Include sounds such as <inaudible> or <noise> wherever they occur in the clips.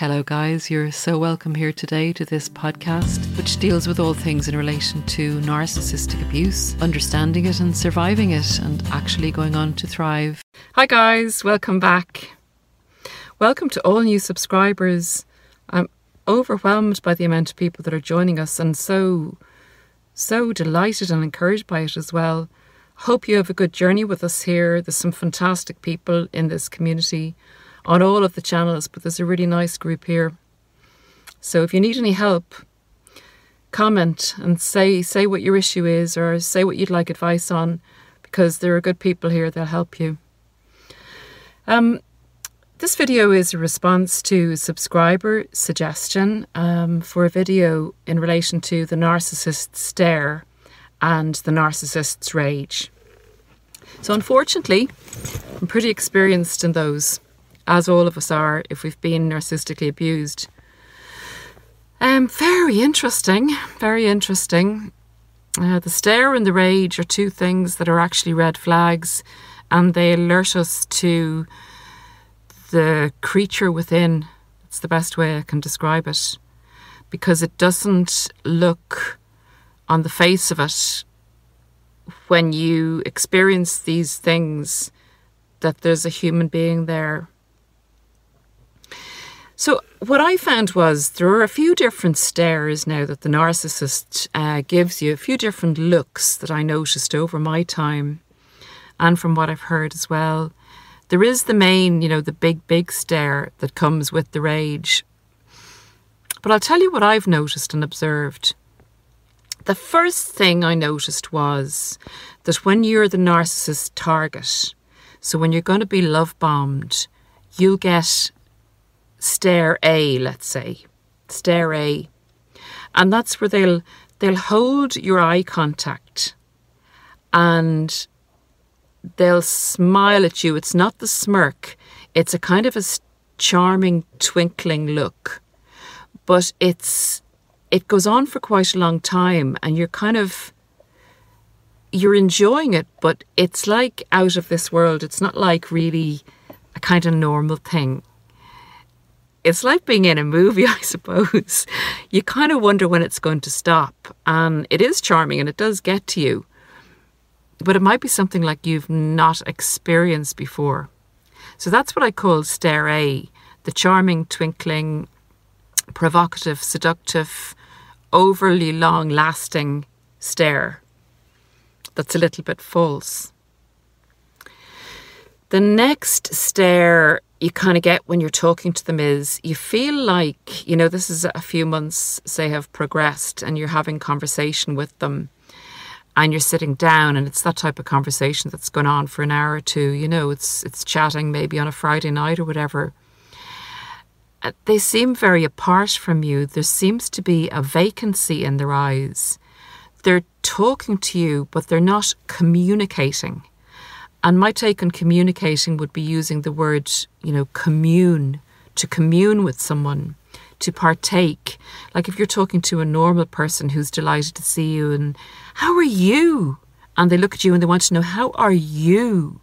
Hello, guys. You're so welcome here today to this podcast, which deals with all things in relation to narcissistic abuse, understanding it and surviving it, and actually going on to thrive. Hi, guys. Welcome back. Welcome to all new subscribers. I'm overwhelmed by the amount of people that are joining us and so, so delighted and encouraged by it as well. Hope you have a good journey with us here. There's some fantastic people in this community on all of the channels, but there's a really nice group here. So if you need any help, comment and say say what your issue is or say what you'd like advice on because there are good people here that'll help you. Um, this video is a response to subscriber suggestion um, for a video in relation to the narcissist's stare and the narcissist's rage. So unfortunately, I'm pretty experienced in those as all of us are if we've been narcissistically abused. Um, very interesting, very interesting. Uh, the stare and the rage are two things that are actually red flags, and they alert us to the creature within. It's the best way I can describe it because it doesn't look on the face of it when you experience these things that there's a human being there so, what I found was there are a few different stares now that the narcissist uh, gives you, a few different looks that I noticed over my time and from what I've heard as well. There is the main, you know, the big, big stare that comes with the rage. But I'll tell you what I've noticed and observed. The first thing I noticed was that when you're the narcissist target, so when you're going to be love bombed, you'll get stare A, let's say, stare A, and that's where they'll they'll hold your eye contact, and they'll smile at you. It's not the smirk; it's a kind of a charming, twinkling look, but it's it goes on for quite a long time, and you're kind of you're enjoying it, but it's like out of this world. It's not like really a kind of normal thing it's like being in a movie, <laughs> I suppose. You kind of wonder when it's going to stop. And it is charming and it does get to you. But it might be something like you've not experienced before. So that's what I call stare A the charming, twinkling, provocative, seductive, overly long lasting stare that's a little bit false. The next stare you kind of get when you're talking to them is you feel like, you know, this is a few months, say, have progressed and you're having conversation with them and you're sitting down and it's that type of conversation that's gone on for an hour or two, you know, it's it's chatting maybe on a Friday night or whatever. Uh, they seem very apart from you. There seems to be a vacancy in their eyes. They're talking to you, but they're not communicating. And my take on communicating would be using the word, you know, commune, to commune with someone, to partake. Like if you're talking to a normal person who's delighted to see you and, how are you? And they look at you and they want to know, how are you?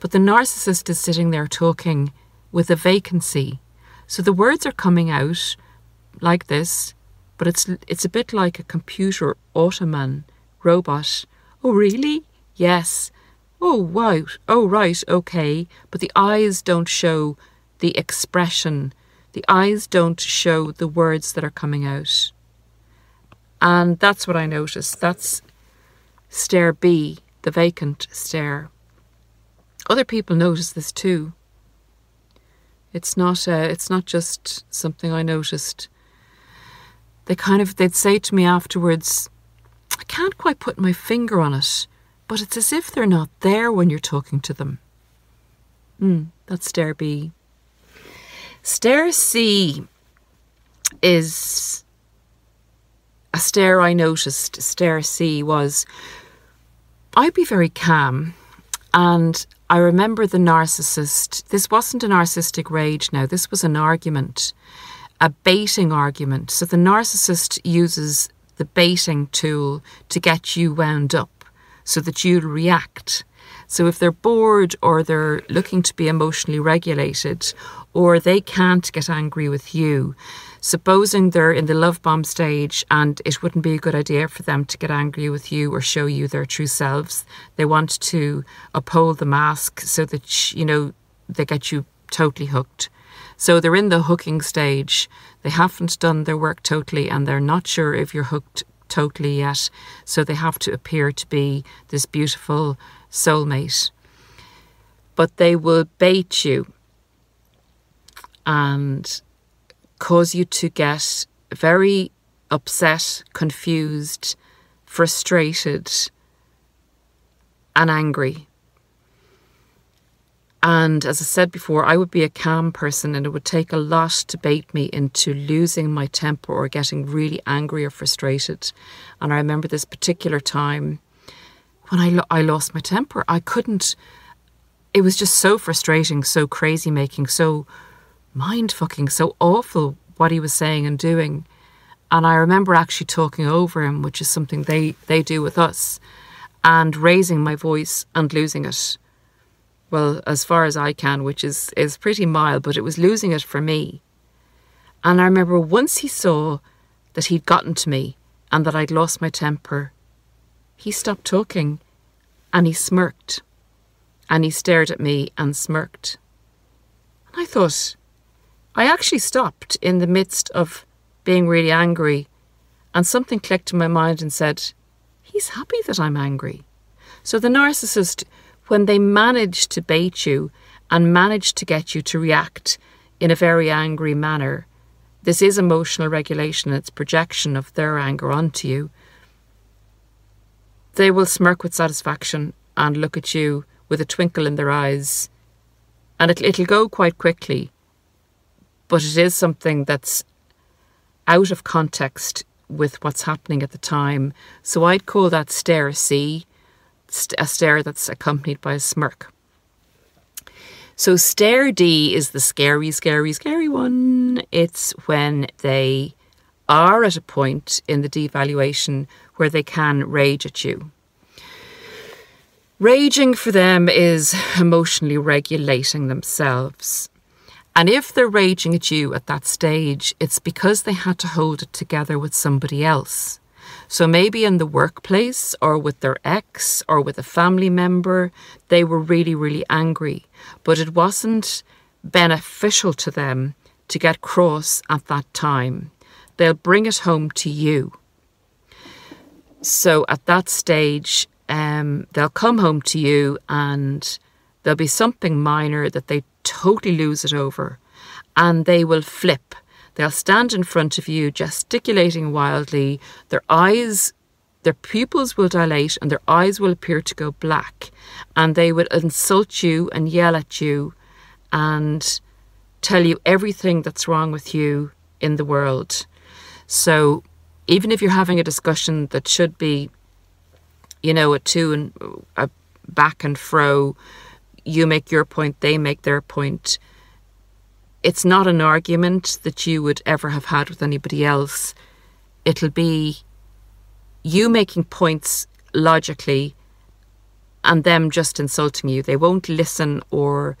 But the narcissist is sitting there talking with a vacancy. So the words are coming out like this, but it's it's a bit like a computer automan robot. Oh really? Yes. Oh, right. Oh, right. Okay. But the eyes don't show the expression. The eyes don't show the words that are coming out. And that's what I noticed. That's stare B, the vacant stare. Other people notice this too. It's not. Uh, it's not just something I noticed. They kind of. They'd say to me afterwards, "I can't quite put my finger on it." But it's as if they're not there when you're talking to them. Mm, that's stare B. Stare C is a stare I noticed. Stare C was I'd be very calm, and I remember the narcissist. This wasn't a narcissistic rage now, this was an argument, a baiting argument. So the narcissist uses the baiting tool to get you wound up so that you'll react. So if they're bored or they're looking to be emotionally regulated or they can't get angry with you. Supposing they're in the love bomb stage and it wouldn't be a good idea for them to get angry with you or show you their true selves. They want to uphold the mask so that, you know, they get you totally hooked. So they're in the hooking stage. They haven't done their work totally and they're not sure if you're hooked totally yet. So they have to appear to be this beautiful soulmate. But they will bait you and cause you to get very upset, confused, frustrated, and angry. And as I said before, I would be a calm person, and it would take a lot to bait me into losing my temper or getting really angry or frustrated. And I remember this particular time when I, lo- I lost my temper. I couldn't, it was just so frustrating, so crazy making, so mind fucking, so awful what he was saying and doing. And I remember actually talking over him, which is something they, they do with us, and raising my voice and losing it well, as far as I can, which is, is pretty mild, but it was losing it for me. And I remember once he saw that he'd gotten to me and that I'd lost my temper, he stopped talking and he smirked. And he stared at me and smirked. And I thought, I actually stopped in the midst of being really angry, and something clicked in my mind and said, He's happy that I'm angry. So the narcissist when they manage to bait you and manage to get you to react in a very angry manner, this is emotional regulation, it's projection of their anger onto you. They will smirk with satisfaction and look at you with a twinkle in their eyes, and it, it'll go quite quickly, but it is something that's out of context with what's happening at the time. So I'd call that stare C a stare that's accompanied by a smirk. So, stare D is the scary, scary, scary one. It's when they are at a point in the devaluation where they can rage at you. Raging for them is emotionally regulating themselves. And if they're raging at you at that stage, it's because they had to hold it together with somebody else. So maybe in the workplace or with their ex or with a family member, they were really, really angry. But it wasn't beneficial to them to get cross at that time. They'll bring it home to you. So at that stage, um, they'll come home to you and there'll be something minor that they totally lose it over and they will flip They'll stand in front of you, gesticulating wildly. Their eyes, their pupils will dilate and their eyes will appear to go black. And they will insult you and yell at you and tell you everything that's wrong with you in the world. So even if you're having a discussion that should be, you know, a two and a back and fro, you make your point, they make their point it's not an argument that you would ever have had with anybody else. It'll be you making points logically and them just insulting you. They won't listen or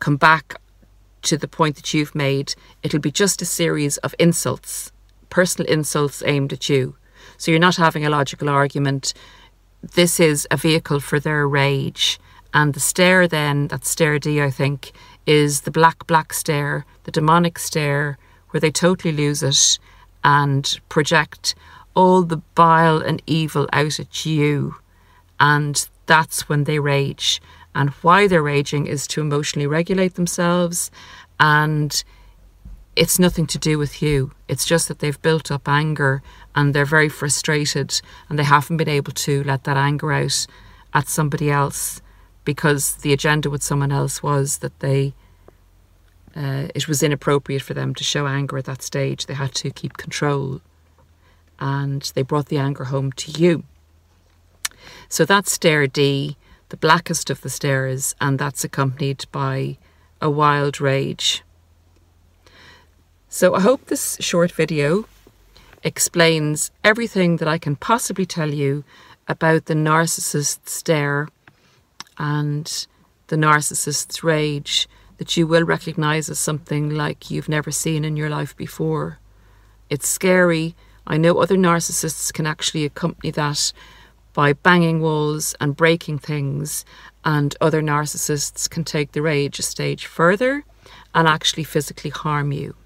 come back to the point that you've made. It'll be just a series of insults, personal insults aimed at you. So you're not having a logical argument. This is a vehicle for their rage. And the stare, then, that stare D, I think, is the black, black stare, the demonic stare, where they totally lose it and project all the bile and evil out at you. And that's when they rage. And why they're raging is to emotionally regulate themselves. And it's nothing to do with you. It's just that they've built up anger and they're very frustrated and they haven't been able to let that anger out at somebody else because the agenda with someone else was that they uh, it was inappropriate for them to show anger at that stage. They had to keep control, and they brought the anger home to you. So that's stare D, the blackest of the stares, and that's accompanied by a wild rage. So I hope this short video explains everything that I can possibly tell you about the narcissist stare and the narcissist's rage, that you will recognize as something like you've never seen in your life before. It's scary. I know other narcissists can actually accompany that by banging walls and breaking things, and other narcissists can take the rage a stage further and actually physically harm you.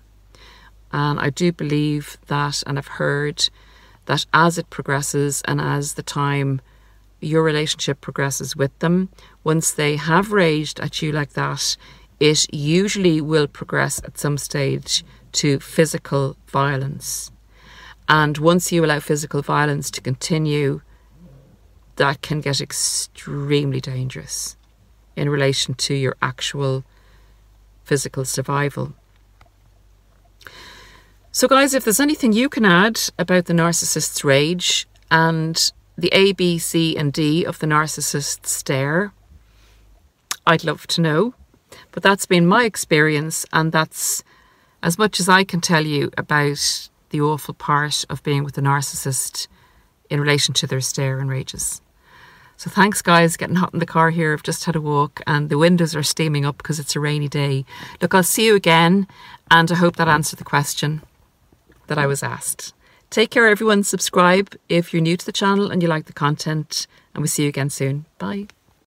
And I do believe that, and I've heard that as it progresses and as the time your relationship progresses with them, once they have raged at you like that, it usually will progress at some stage to physical violence. And once you allow physical violence to continue, that can get extremely dangerous in relation to your actual physical survival. So, guys, if there's anything you can add about the narcissist's rage and the A, B, C, and D of the narcissist stare, I'd love to know. But that's been my experience, and that's as much as I can tell you about the awful part of being with a narcissist in relation to their stare and rages. So thanks, guys. Getting hot in the car here. I've just had a walk and the windows are steaming up because it's a rainy day. Look, I'll see you again, and I hope that answered the question that I was asked. Take care, everyone. Subscribe if you're new to the channel and you like the content, and we'll see you again soon. Bye.